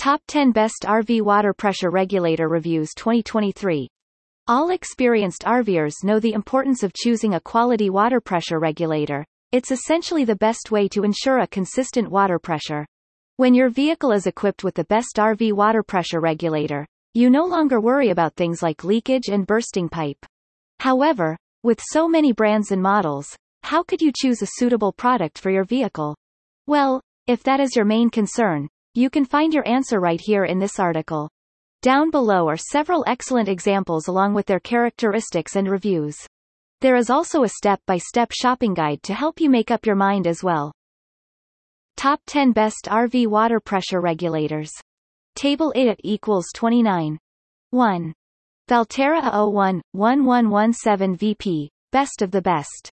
Top 10 Best RV Water Pressure Regulator Reviews 2023. All experienced RVers know the importance of choosing a quality water pressure regulator. It's essentially the best way to ensure a consistent water pressure. When your vehicle is equipped with the best RV water pressure regulator, you no longer worry about things like leakage and bursting pipe. However, with so many brands and models, how could you choose a suitable product for your vehicle? Well, if that is your main concern, you can find your answer right here in this article. Down below are several excellent examples along with their characteristics and reviews. There is also a step-by-step shopping guide to help you make up your mind as well. Top 10 Best RV Water Pressure Regulators. Table 8 equals 29. 1. Valterra 01 1117 VP, best of the best.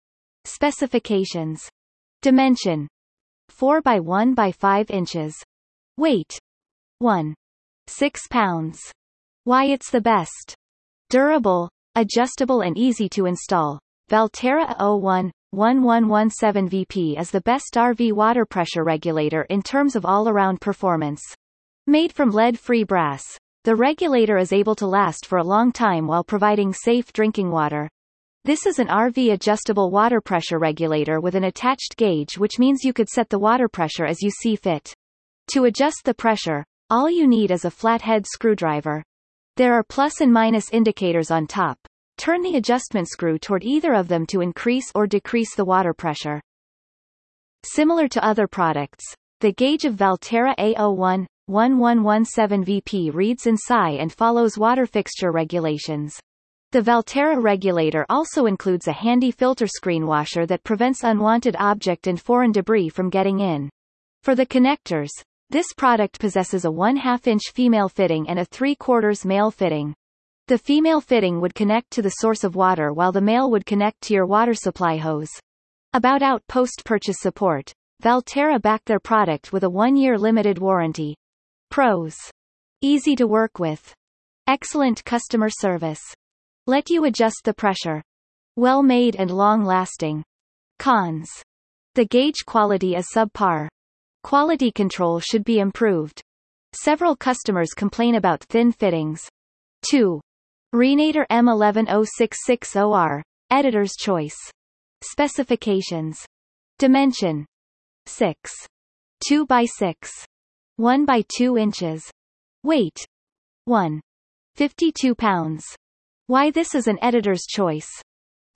Specifications. Dimension. 4 by 1 by 5 inches. Weight. 1. 6 pounds. Why it's the best. Durable, adjustable and easy to install. Valterra 01 1117 VP is the best RV water pressure regulator in terms of all-around performance. Made from lead-free brass, the regulator is able to last for a long time while providing safe drinking water. This is an RV adjustable water pressure regulator with an attached gauge which means you could set the water pressure as you see fit. To adjust the pressure, all you need is a flathead screwdriver. There are plus and minus indicators on top. Turn the adjustment screw toward either of them to increase or decrease the water pressure. Similar to other products, the gauge of Valterra A01 1117 VP reads in psi and follows water fixture regulations. The Valterra regulator also includes a handy filter screen washer that prevents unwanted object and foreign debris from getting in. For the connectors, this product possesses a 1 2 inch female fitting and a 3 quarters male fitting. The female fitting would connect to the source of water while the male would connect to your water supply hose. About out post-purchase support, Valterra backed their product with a one-year limited warranty. Pros. Easy to work with. Excellent customer service. Let you adjust the pressure. Well made and long lasting. Cons. The gauge quality is subpar. Quality control should be improved. Several customers complain about thin fittings. 2. Renator M110660R, Editor's Choice. Specifications. Dimension. 6. 2 by 6. 1 by 2 inches. Weight. 1. 52 pounds. Why this is an editor's choice.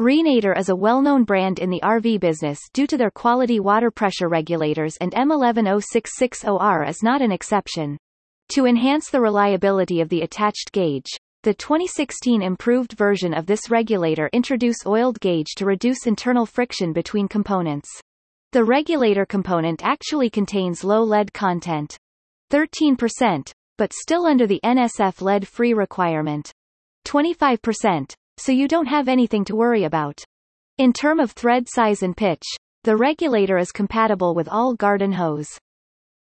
Renator is a well-known brand in the RV business due to their quality water pressure regulators and M110660R is not an exception. To enhance the reliability of the attached gauge, the 2016 improved version of this regulator introduced oiled gauge to reduce internal friction between components. The regulator component actually contains low lead content. 13%, but still under the NSF lead-free requirement. 25%, so you don't have anything to worry about. In term of thread size and pitch, the regulator is compatible with all garden hose.